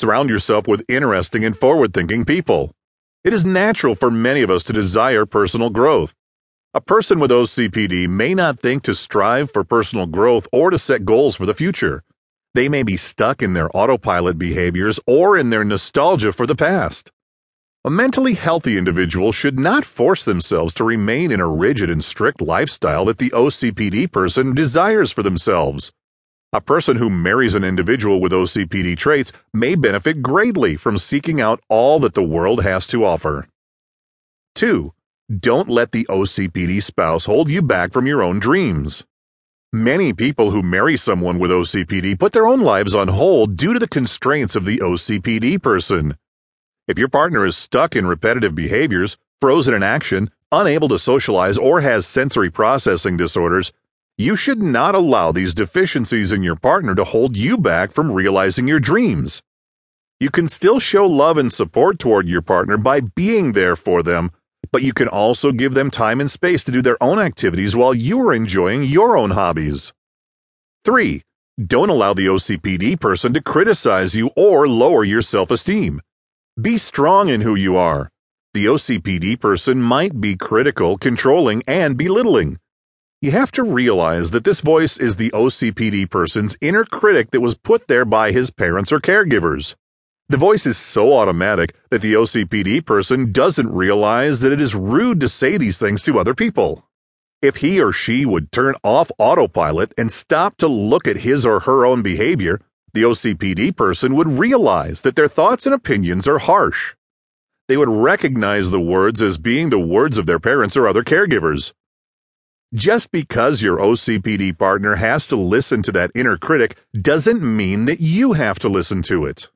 Surround yourself with interesting and forward thinking people. It is natural for many of us to desire personal growth. A person with OCPD may not think to strive for personal growth or to set goals for the future. They may be stuck in their autopilot behaviors or in their nostalgia for the past. A mentally healthy individual should not force themselves to remain in a rigid and strict lifestyle that the OCPD person desires for themselves. A person who marries an individual with OCPD traits may benefit greatly from seeking out all that the world has to offer. 2. Don't let the OCPD spouse hold you back from your own dreams. Many people who marry someone with OCPD put their own lives on hold due to the constraints of the OCPD person. If your partner is stuck in repetitive behaviors, frozen in action, unable to socialize, or has sensory processing disorders, you should not allow these deficiencies in your partner to hold you back from realizing your dreams. You can still show love and support toward your partner by being there for them but you can also give them time and space to do their own activities while you are enjoying your own hobbies. 3. Don't allow the OCPD person to criticize you or lower your self esteem. Be strong in who you are. The OCPD person might be critical, controlling, and belittling. You have to realize that this voice is the OCPD person's inner critic that was put there by his parents or caregivers. The voice is so automatic that the OCPD person doesn't realize that it is rude to say these things to other people. If he or she would turn off autopilot and stop to look at his or her own behavior, the OCPD person would realize that their thoughts and opinions are harsh. They would recognize the words as being the words of their parents or other caregivers. Just because your OCPD partner has to listen to that inner critic doesn't mean that you have to listen to it.